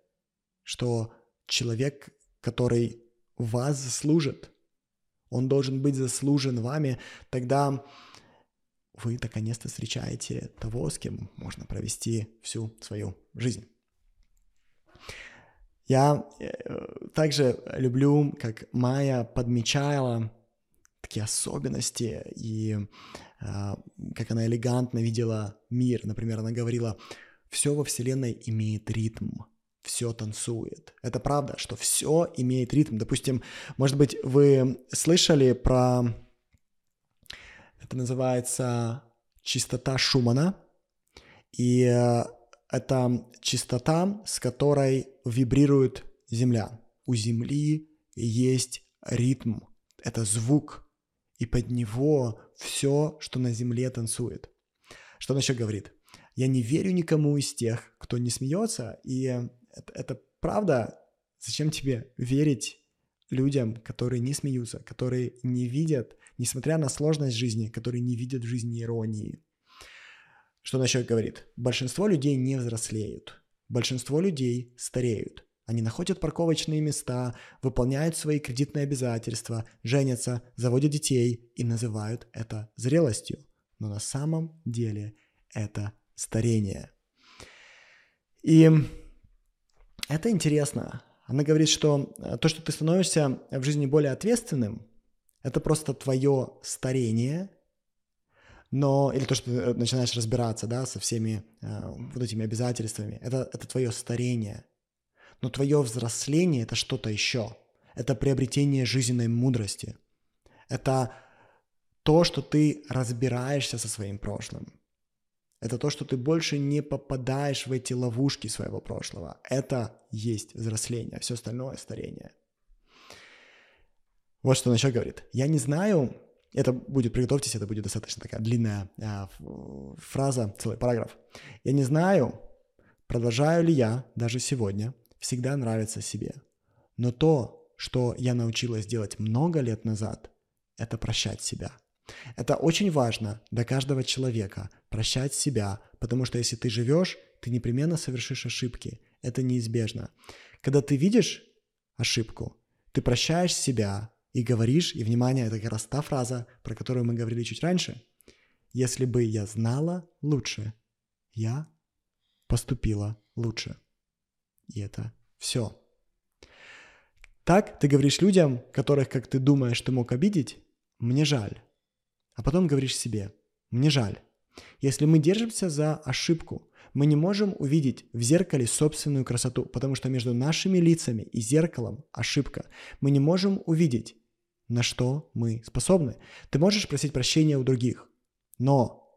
что человек, который вас заслужит, он должен быть заслужен вами, тогда вы наконец-то встречаете того, с кем можно провести всю свою жизнь. Я э, также люблю, как Майя подмечала такие особенности и э, как она элегантно видела мир. Например, она говорила, все во Вселенной имеет ритм, все танцует. Это правда, что все имеет ритм. Допустим, может быть, вы слышали про... Это называется чистота Шумана. И э, это частота, с которой вибрирует Земля. У Земли есть ритм, это звук, и под него все, что на Земле танцует. Что он еще говорит? Я не верю никому из тех, кто не смеется, и это, это правда. Зачем тебе верить людям, которые не смеются, которые не видят, несмотря на сложность жизни, которые не видят в жизни иронии? Что он еще говорит? Большинство людей не взрослеют. Большинство людей стареют. Они находят парковочные места, выполняют свои кредитные обязательства, женятся, заводят детей и называют это зрелостью. Но на самом деле это старение. И это интересно. Она говорит, что э, то, что ты становишься в жизни более ответственным, это просто твое старение – но или то, что ты э, начинаешь разбираться, да, со всеми э, вот этими обязательствами, это, это твое старение. Но твое взросление – это что-то еще. Это приобретение жизненной мудрости. Это то, что ты разбираешься со своим прошлым. Это то, что ты больше не попадаешь в эти ловушки своего прошлого. Это есть взросление, все остальное – старение. Вот что он еще говорит. Я не знаю, это будет, приготовьтесь, это будет достаточно такая длинная а, фраза, целый параграф. Я не знаю, продолжаю ли я даже сегодня всегда нравиться себе. Но то, что я научилась делать много лет назад, это прощать себя. Это очень важно для каждого человека, прощать себя, потому что если ты живешь, ты непременно совершишь ошибки. Это неизбежно. Когда ты видишь ошибку, ты прощаешь себя, и говоришь, и внимание, это как раз та фраза, про которую мы говорили чуть раньше. Если бы я знала лучше, я поступила лучше. И это все. Так ты говоришь людям, которых, как ты думаешь, ты мог обидеть, мне жаль. А потом говоришь себе, мне жаль. Если мы держимся за ошибку, мы не можем увидеть в зеркале собственную красоту, потому что между нашими лицами и зеркалом ошибка. Мы не можем увидеть, на что мы способны. Ты можешь просить прощения у других, но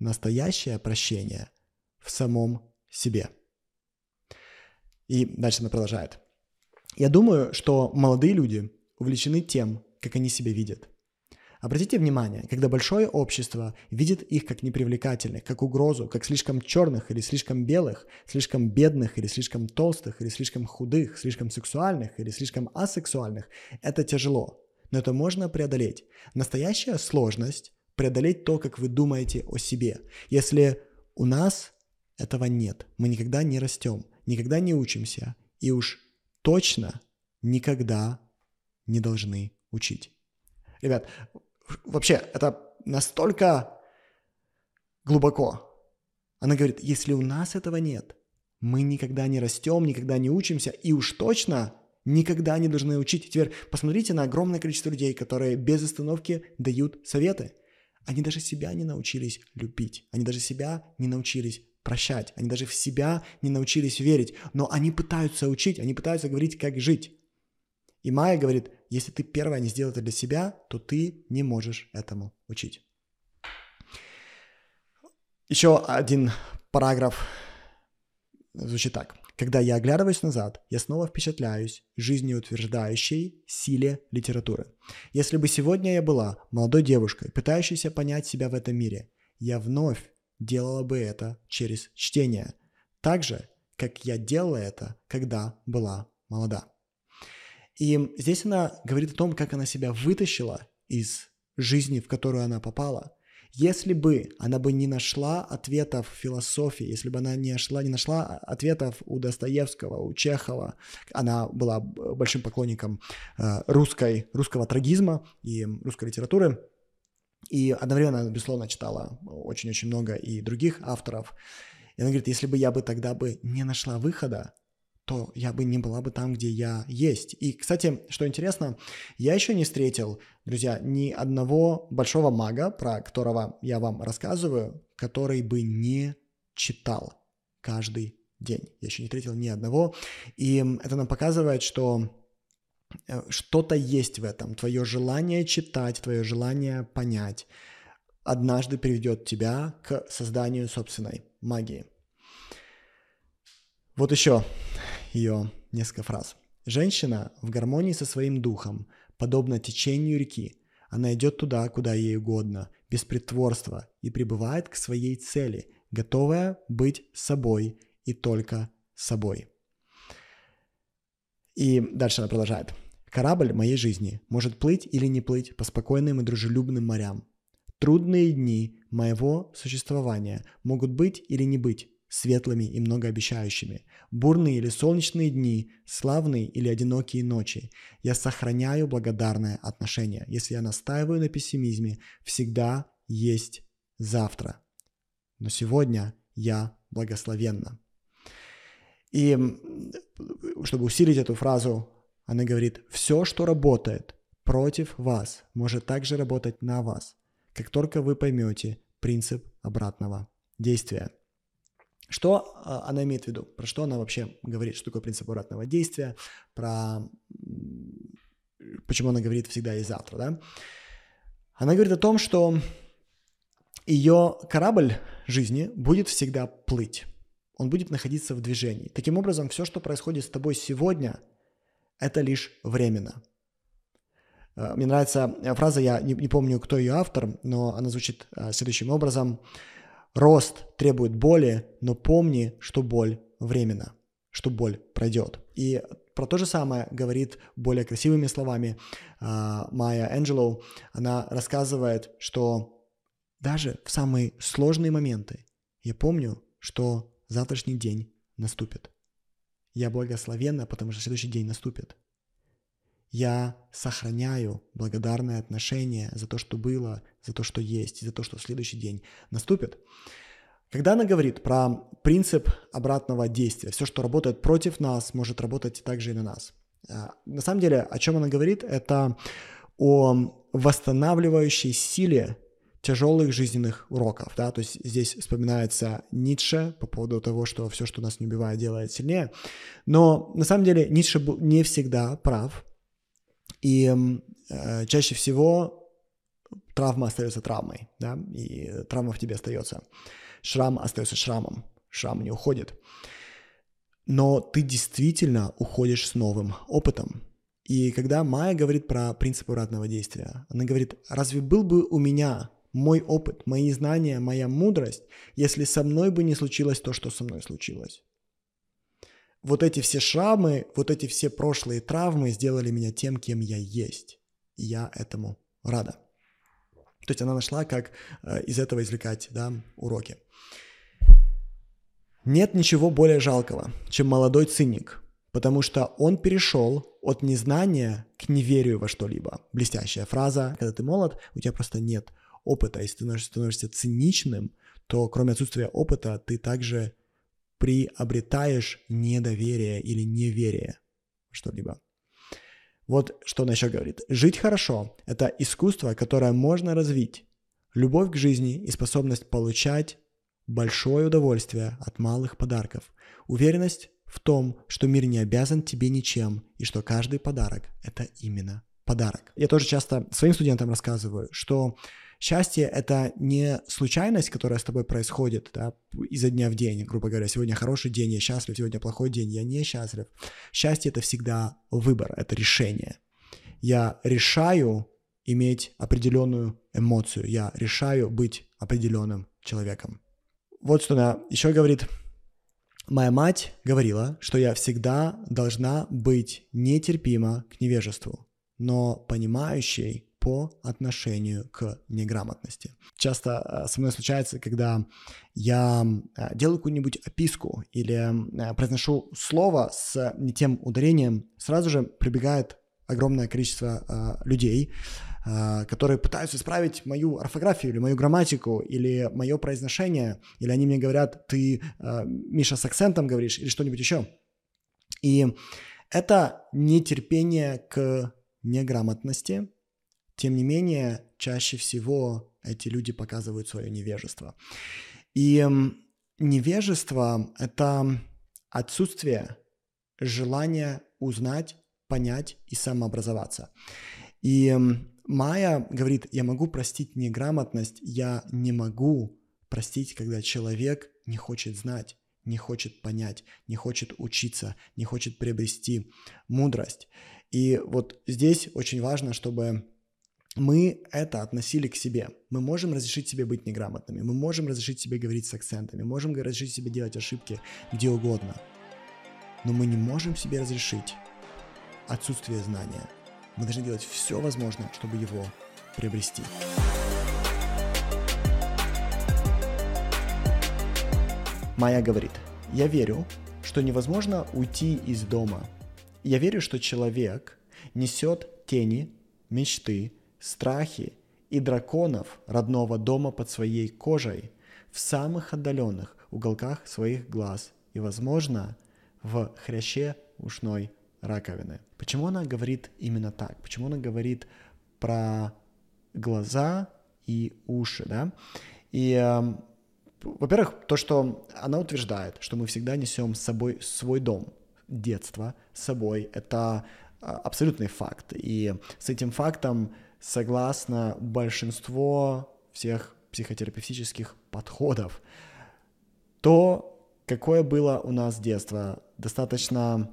настоящее прощение в самом себе. И дальше она продолжает. Я думаю, что молодые люди увлечены тем, как они себя видят – Обратите внимание, когда большое общество видит их как непривлекательных, как угрозу, как слишком черных или слишком белых, слишком бедных или слишком толстых, или слишком худых, слишком сексуальных или слишком асексуальных, это тяжело. Но это можно преодолеть. Настоящая сложность – преодолеть то, как вы думаете о себе. Если у нас этого нет, мы никогда не растем, никогда не учимся, и уж точно никогда не должны учить. Ребят, вообще, это настолько глубоко. Она говорит, если у нас этого нет, мы никогда не растем, никогда не учимся, и уж точно никогда не должны учить. Теперь посмотрите на огромное количество людей, которые без остановки дают советы. Они даже себя не научились любить, они даже себя не научились прощать, они даже в себя не научились верить, но они пытаются учить, они пытаются говорить, как жить. И Майя говорит, если ты первое не сделал это для себя, то ты не можешь этому учить. Еще один параграф звучит так. Когда я оглядываюсь назад, я снова впечатляюсь жизнеутверждающей силе литературы. Если бы сегодня я была молодой девушкой, пытающейся понять себя в этом мире, я вновь делала бы это через чтение, так же, как я делала это, когда была молода. И здесь она говорит о том, как она себя вытащила из жизни, в которую она попала. Если бы она бы не нашла ответов в философии, если бы она не нашла, не нашла ответов у Достоевского, у Чехова, она была большим поклонником э, русской, русского трагизма и русской литературы, и одновременно она, безусловно, читала очень-очень много и других авторов. И она говорит, если бы я бы тогда бы не нашла выхода, то я бы не была бы там, где я есть. И, кстати, что интересно, я еще не встретил, друзья, ни одного большого мага, про которого я вам рассказываю, который бы не читал каждый день. Я еще не встретил ни одного. И это нам показывает, что э, что-то есть в этом. Твое желание читать, твое желание понять однажды приведет тебя к созданию собственной магии. Вот еще ее несколько фраз. Женщина в гармонии со своим духом, подобно течению реки. Она идет туда, куда ей угодно, без притворства и прибывает к своей цели, готовая быть собой и только собой. И дальше она продолжает. Корабль моей жизни может плыть или не плыть по спокойным и дружелюбным морям. Трудные дни моего существования могут быть или не быть светлыми и многообещающими. Бурные или солнечные дни, славные или одинокие ночи. Я сохраняю благодарное отношение. Если я настаиваю на пессимизме, всегда есть завтра. Но сегодня я благословенна. И чтобы усилить эту фразу, она говорит, все, что работает против вас, может также работать на вас, как только вы поймете принцип обратного действия. Что а, она имеет в виду? Про что она вообще говорит? Что такое принцип обратного действия? Про почему она говорит всегда и завтра, да? Она говорит о том, что ее корабль жизни будет всегда плыть. Он будет находиться в движении. Таким образом, все, что происходит с тобой сегодня, это лишь временно. А, мне нравится фраза, я не, не помню, кто ее автор, но она звучит а, следующим образом – Рост требует боли, но помни, что боль временна, что боль пройдет. И про то же самое говорит более красивыми словами uh, Майя Энджелоу. Она рассказывает, что даже в самые сложные моменты я помню, что завтрашний день наступит. Я благословенна, потому что следующий день наступит. Я сохраняю благодарное отношение за то, что было, за то, что есть, и за то, что в следующий день наступит. Когда она говорит про принцип обратного действия, все, что работает против нас, может работать также и на нас. А, на самом деле, о чем она говорит, это о восстанавливающей силе тяжелых жизненных уроков, да, то есть здесь вспоминается Ницше по поводу того, что все, что нас не убивает, делает сильнее, но на самом деле Ницше был не всегда прав, и э, чаще всего травма остается травмой, да, и травма в тебе остается, шрам остается шрамом, шрам не уходит, но ты действительно уходишь с новым опытом, и когда Майя говорит про принцип обратного действия, она говорит, разве был бы у меня мой опыт, мои знания, моя мудрость, если со мной бы не случилось то, что со мной случилось. Вот эти все шрамы, вот эти все прошлые травмы сделали меня тем, кем я есть. И я этому рада. То есть она нашла, как э, из этого извлекать да, уроки. Нет ничего более жалкого, чем молодой циник, потому что он перешел от незнания к неверию во что-либо. Блестящая фраза, когда ты молод, у тебя просто нет опыта, если ты становишься циничным, то кроме отсутствия опыта ты также приобретаешь недоверие или неверие что-либо. Вот что она еще говорит. Жить хорошо – это искусство, которое можно развить. Любовь к жизни и способность получать большое удовольствие от малых подарков. Уверенность в том, что мир не обязан тебе ничем, и что каждый подарок – это именно подарок. Я тоже часто своим студентам рассказываю, что Счастье — это не случайность, которая с тобой происходит да, изо дня в день, грубо говоря. Сегодня хороший день, я счастлив, сегодня плохой день, я не счастлив. Счастье — это всегда выбор, это решение. Я решаю иметь определенную эмоцию, я решаю быть определенным человеком. Вот что она еще говорит. Моя мать говорила, что я всегда должна быть нетерпима к невежеству, но понимающей по отношению к неграмотности. Часто э, со мной случается, когда я э, делаю какую-нибудь описку или э, произношу слово с не тем ударением, сразу же прибегает огромное количество людей, которые пытаются исправить мою орфографию или мою грамматику или мое произношение, или они мне говорят, ты, Миша, с акцентом говоришь или что-нибудь еще. И это нетерпение к неграмотности, тем не менее, чаще всего эти люди показывают свое невежество. И невежество — это отсутствие желания узнать, понять и самообразоваться. И Майя говорит, я могу простить неграмотность, я не могу простить, когда человек не хочет знать, не хочет понять, не хочет учиться, не хочет приобрести мудрость. И вот здесь очень важно, чтобы мы это относили к себе. Мы можем разрешить себе быть неграмотными, мы можем разрешить себе говорить с акцентами, можем разрешить себе делать ошибки где угодно. Но мы не можем себе разрешить отсутствие знания. Мы должны делать все возможное, чтобы его приобрести. Майя говорит, я верю, что невозможно уйти из дома. Я верю, что человек несет тени, мечты, страхи и драконов родного дома под своей кожей в самых отдаленных уголках своих глаз и, возможно, в хряще ушной раковины. Почему она говорит именно так? Почему она говорит про глаза и уши, да? И, э, во-первых, то, что она утверждает, что мы всегда несем с собой свой дом, детство с собой, это а, абсолютный факт. И с этим фактом согласно большинство всех психотерапевтических подходов. То, какое было у нас детство, достаточно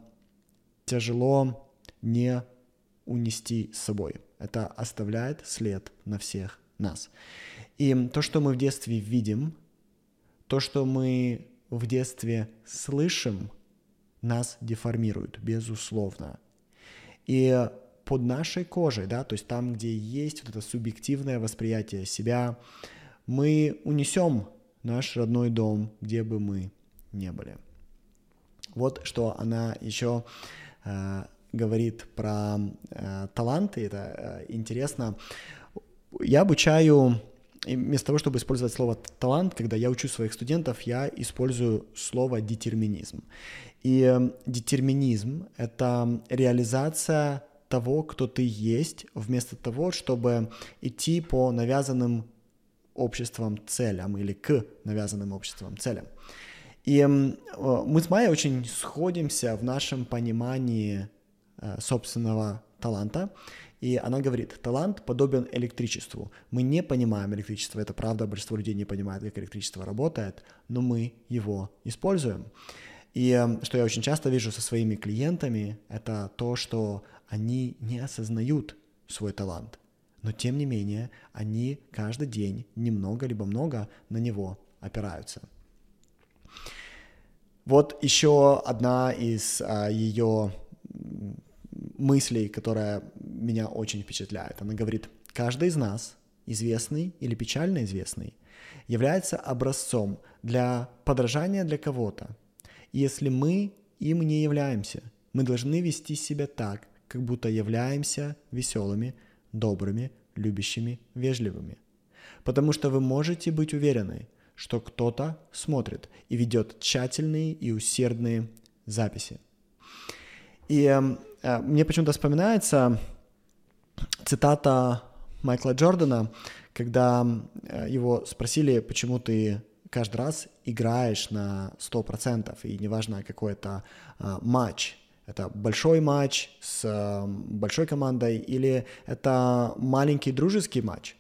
тяжело не унести с собой. Это оставляет след на всех нас. И то, что мы в детстве видим, то, что мы в детстве слышим, нас деформирует, безусловно. И под нашей кожей, да, то есть там, где есть вот это субъективное восприятие себя, мы унесем наш родной дом, где бы мы не были. Вот что она еще э, говорит про э, таланты, это э, интересно. Я обучаю, вместо того, чтобы использовать слово талант, когда я учу своих студентов, я использую слово детерминизм. И э, детерминизм — это реализация того, кто ты есть, вместо того, чтобы идти по навязанным обществом целям или к навязанным обществом целям. И э, мы с Майей очень сходимся в нашем понимании э, собственного таланта. И она говорит, талант подобен электричеству. Мы не понимаем электричество, это правда, большинство людей не понимает, как электричество работает, но мы его используем. И э, что я очень часто вижу со своими клиентами, это то, что они не осознают свой талант, но тем не менее они каждый день немного либо много на него опираются. Вот еще одна из а, ее мыслей, которая меня очень впечатляет. Она говорит, каждый из нас, известный или печально известный, является образцом для подражания для кого-то. И если мы им не являемся, мы должны вести себя так, как будто являемся веселыми, добрыми, любящими, вежливыми. Потому что вы можете быть уверены, что кто-то смотрит и ведет тщательные и усердные записи. И эм, э, мне почему-то вспоминается цитата Майкла Джордана, когда э, его спросили, почему ты каждый раз играешь на 100%, и неважно какой это э, матч, это большой матч с э, большой командой или это маленький дружеский матч.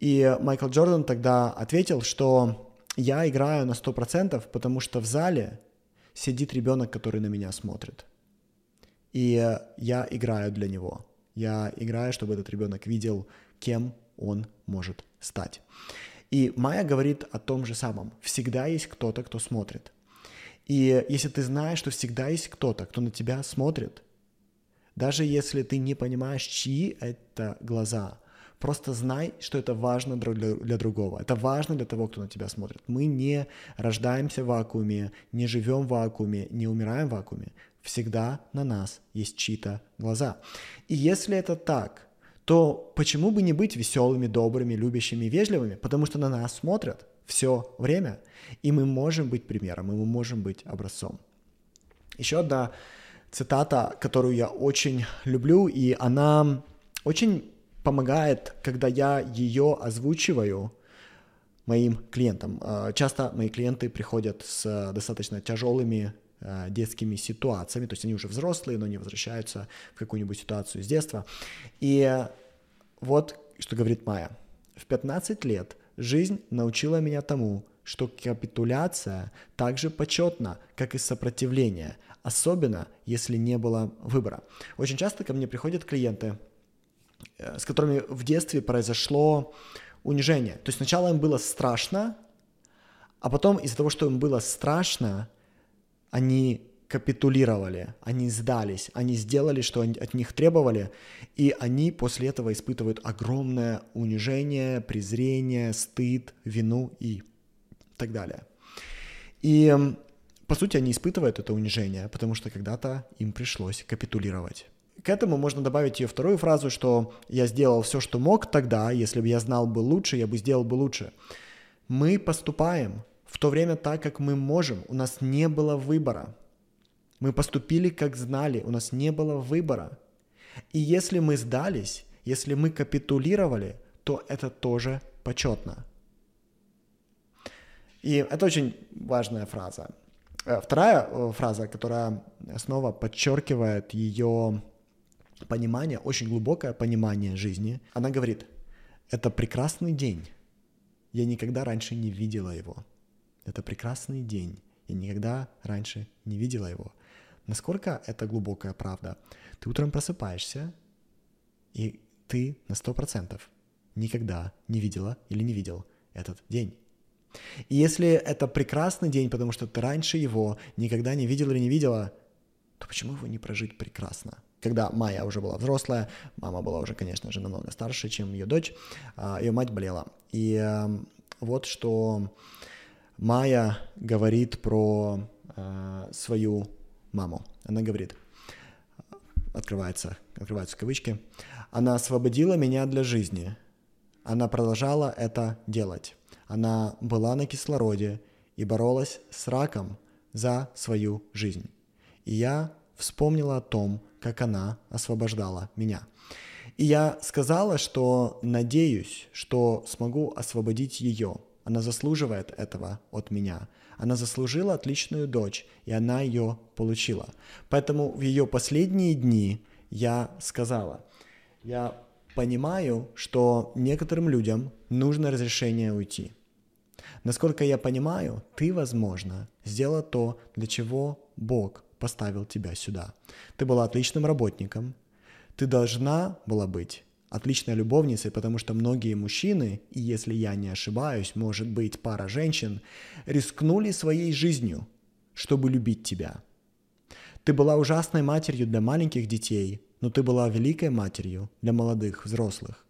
И Майкл Джордан тогда ответил, что я играю на 100%, потому что в зале сидит ребенок, который на меня смотрит. И я играю для него. Я играю, чтобы этот ребенок видел, кем он может стать. И Майя говорит о том же самом. Всегда есть кто-то, кто смотрит. И если ты знаешь, что всегда есть кто-то, кто на тебя смотрит, даже если ты не понимаешь, чьи это глаза, просто знай, что это важно для, для другого. Это важно для того, кто на тебя смотрит. Мы не рождаемся в вакууме, не живем в вакууме, не умираем в вакууме. Всегда на нас есть чьи-то глаза. И если это так, то почему бы не быть веселыми, добрыми, любящими, вежливыми? Потому что на нас смотрят все время, и мы можем быть примером, и мы можем быть образцом. Еще одна цитата, которую я очень люблю, и она очень помогает, когда я ее озвучиваю моим клиентам. А, часто мои клиенты приходят с достаточно тяжелыми а, детскими ситуациями, то есть они уже взрослые, но не возвращаются в какую-нибудь ситуацию с детства. И вот что говорит Майя. В 15 лет Жизнь научила меня тому, что капитуляция так же почетна, как и сопротивление, особенно если не было выбора. Очень часто ко мне приходят клиенты, э, с которыми в детстве произошло унижение. То есть сначала им было страшно, а потом из-за того, что им было страшно, они капитулировали, они сдались, они сделали, что от них требовали, и они после этого испытывают огромное унижение, презрение, стыд, вину и так далее. И по сути они испытывают это унижение, потому что когда-то им пришлось капитулировать. К этому можно добавить ее вторую фразу, что я сделал все, что мог тогда, если бы я знал бы лучше, я бы сделал бы лучше. Мы поступаем в то время так, как мы можем, у нас не было выбора. Мы поступили, как знали, у нас не было выбора. И если мы сдались, если мы капитулировали, то это тоже почетно. И это очень важная фраза. Э, вторая э, фраза, которая снова подчеркивает ее понимание, очень глубокое понимание жизни, она говорит, это прекрасный день. Я никогда раньше не видела его. Это прекрасный день. Я никогда раньше не видела его. Насколько это глубокая правда? Ты утром просыпаешься, и ты на сто процентов никогда не видела или не видел этот день. И если это прекрасный день, потому что ты раньше его никогда не видел или не видела, то почему его не прожить прекрасно? Когда Майя уже была взрослая, мама была уже, конечно же, намного старше, чем ее дочь, а, ее мать болела. И эм, вот что Майя говорит про э, свою маму. Она говорит, открывается, открываются кавычки, она освободила меня для жизни. Она продолжала это делать. Она была на кислороде и боролась с раком за свою жизнь. И я вспомнила о том, как она освобождала меня. И я сказала, что надеюсь, что смогу освободить ее. Она заслуживает этого от меня. Она заслужила отличную дочь, и она ее получила. Поэтому в ее последние дни я сказала, я понимаю, что некоторым людям нужно разрешение уйти. Насколько я понимаю, ты, возможно, сделала то, для чего Бог поставил тебя сюда. Ты была отличным работником, ты должна была быть отличной любовницей, потому что многие мужчины, и если я не ошибаюсь, может быть пара женщин, рискнули своей жизнью, чтобы любить тебя. Ты была ужасной матерью для маленьких детей, но ты была великой матерью для молодых, взрослых.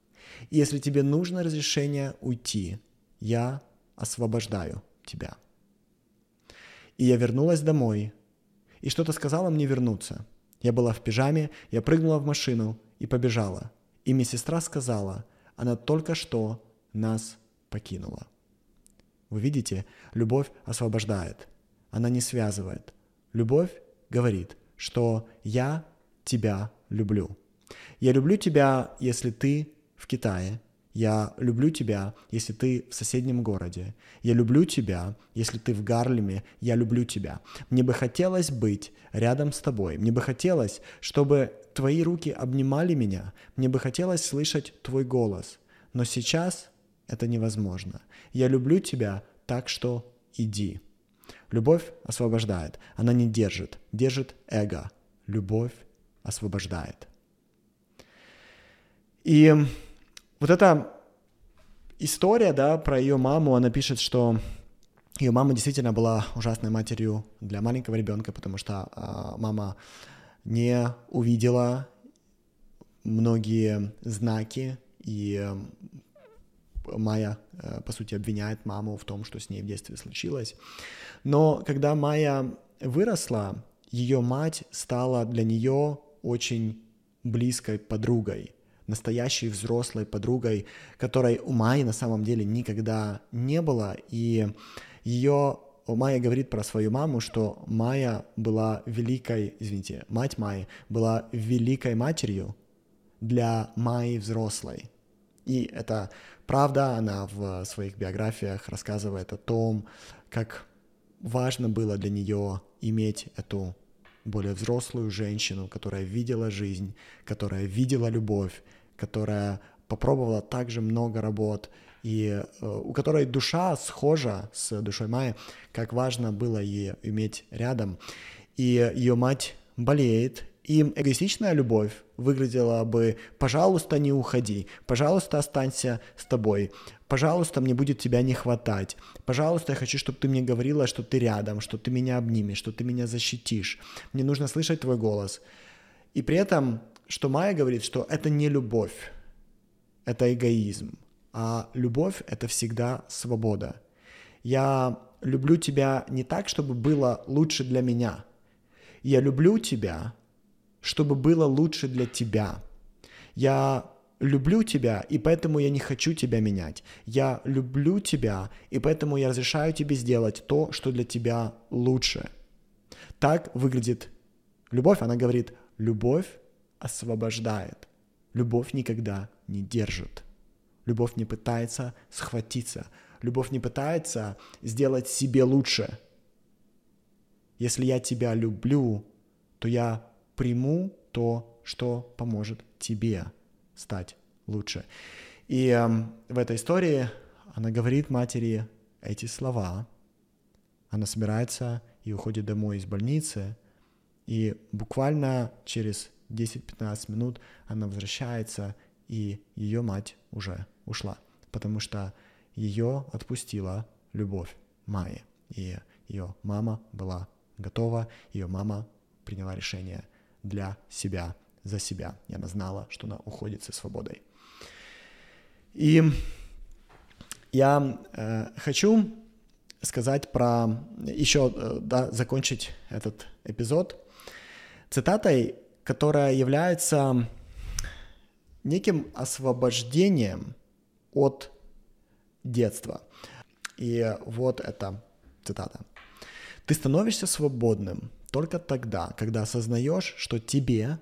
И если тебе нужно разрешение уйти, я освобождаю тебя. И я вернулась домой, и что-то сказала мне вернуться. Я была в пижаме, я прыгнула в машину и побежала. И медсестра сказала, она только что нас покинула. Вы видите, любовь освобождает, она не связывает. Любовь говорит, что я тебя люблю. Я люблю тебя, если ты в Китае, я люблю тебя, если ты в соседнем городе. Я люблю тебя, если ты в Гарлеме. Я люблю тебя. Мне бы хотелось быть рядом с тобой. Мне бы хотелось, чтобы твои руки обнимали меня. Мне бы хотелось слышать твой голос. Но сейчас это невозможно. Я люблю тебя, так что иди. Любовь освобождает. Она не держит. Держит эго. Любовь освобождает. И вот эта история, да, про ее маму, она пишет, что ее мама действительно была ужасной матерью для маленького ребенка, потому что э, мама не увидела многие знаки, и э, Майя, э, по сути, обвиняет маму в том, что с ней в детстве случилось. Но когда Майя выросла, ее мать стала для нее очень близкой подругой настоящей взрослой подругой, которой у Майи на самом деле никогда не было. И ее Майя говорит про свою маму, что Майя была великой, извините, мать Майи была великой матерью для Майи взрослой. И это правда, она в своих биографиях рассказывает о том, как важно было для нее иметь эту более взрослую женщину, которая видела жизнь, которая видела любовь, которая попробовала также много работ, и э, у которой душа схожа с душой Майи, как важно было ей иметь рядом. И ее мать болеет, и эгоистичная любовь выглядела бы «пожалуйста, не уходи», «пожалуйста, останься с тобой», «пожалуйста, мне будет тебя не хватать», «пожалуйста, я хочу, чтобы ты мне говорила, что ты рядом, что ты меня обнимешь, что ты меня защитишь, мне нужно слышать твой голос». И при этом, что Майя говорит, что это не любовь, это эгоизм, а любовь — это всегда свобода. Я люблю тебя не так, чтобы было лучше для меня. Я люблю тебя — чтобы было лучше для тебя. Я люблю тебя, и поэтому я не хочу тебя менять. Я люблю тебя, и поэтому я разрешаю тебе сделать то, что для тебя лучше. Так выглядит любовь. Она говорит, любовь освобождает. Любовь никогда не держит. Любовь не пытается схватиться. Любовь не пытается сделать себе лучше. Если я тебя люблю, то я приму то, что поможет тебе стать лучше. И э, в этой истории она говорит матери эти слова. Она собирается и уходит домой из больницы. И буквально через 10-15 минут она возвращается, и ее мать уже ушла, потому что ее отпустила любовь Майи. И ее мама была готова, ее мама приняла решение – для себя, за себя. И она знала, что она уходит со свободой. И я э, хочу сказать про еще, э, да, закончить этот эпизод цитатой, которая является неким освобождением от детства. И вот эта цитата. Ты становишься свободным, только тогда, когда осознаешь, что тебе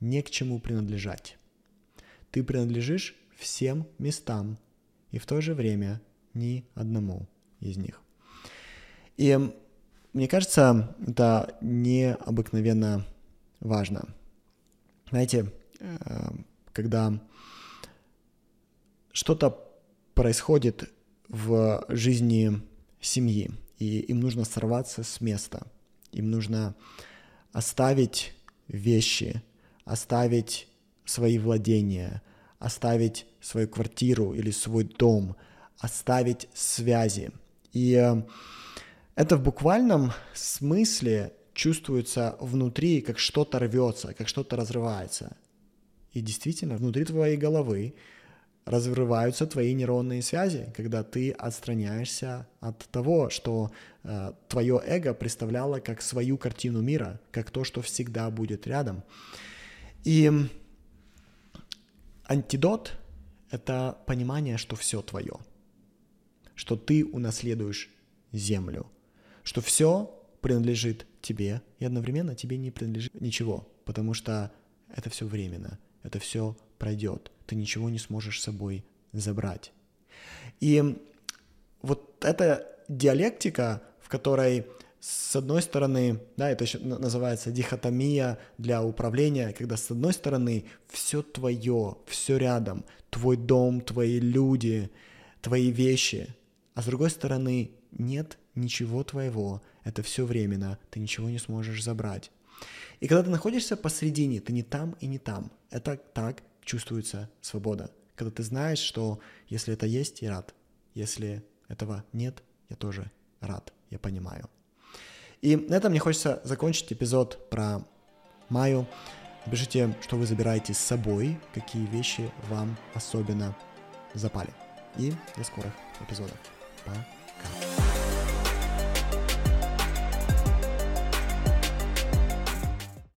не к чему принадлежать. ты принадлежишь всем местам и в то же время ни одному из них. И мне кажется, это необыкновенно важно. Знаете, э, когда что-то происходит в жизни семьи, и им нужно сорваться с места, им нужно оставить вещи, оставить свои владения, оставить свою квартиру или свой дом, оставить связи. И э, это в буквальном смысле чувствуется внутри, как что-то рвется, как что-то разрывается. И действительно, внутри твоей головы разрываются твои нейронные связи, когда ты отстраняешься от того, что э, твое эго представляло как свою картину мира, как то, что всегда будет рядом. И антидот — это понимание, что все твое, что ты унаследуешь землю, что все принадлежит тебе, и одновременно тебе не принадлежит ничего, потому что это все временно, это все пройдет, ты ничего не сможешь с собой забрать. И вот эта диалектика, в которой с одной стороны, да, это еще называется дихотомия для управления, когда с одной стороны все твое, все рядом, твой дом, твои люди, твои вещи, а с другой стороны нет ничего твоего, это все временно, ты ничего не сможешь забрать. И когда ты находишься посредине, ты не там и не там. Это так чувствуется свобода. Когда ты знаешь, что если это есть, я рад. Если этого нет, я тоже рад, я понимаю. И на этом мне хочется закончить эпизод про Маю. Пишите, что вы забираете с собой, какие вещи вам особенно запали. И до скорых эпизодов. Пока.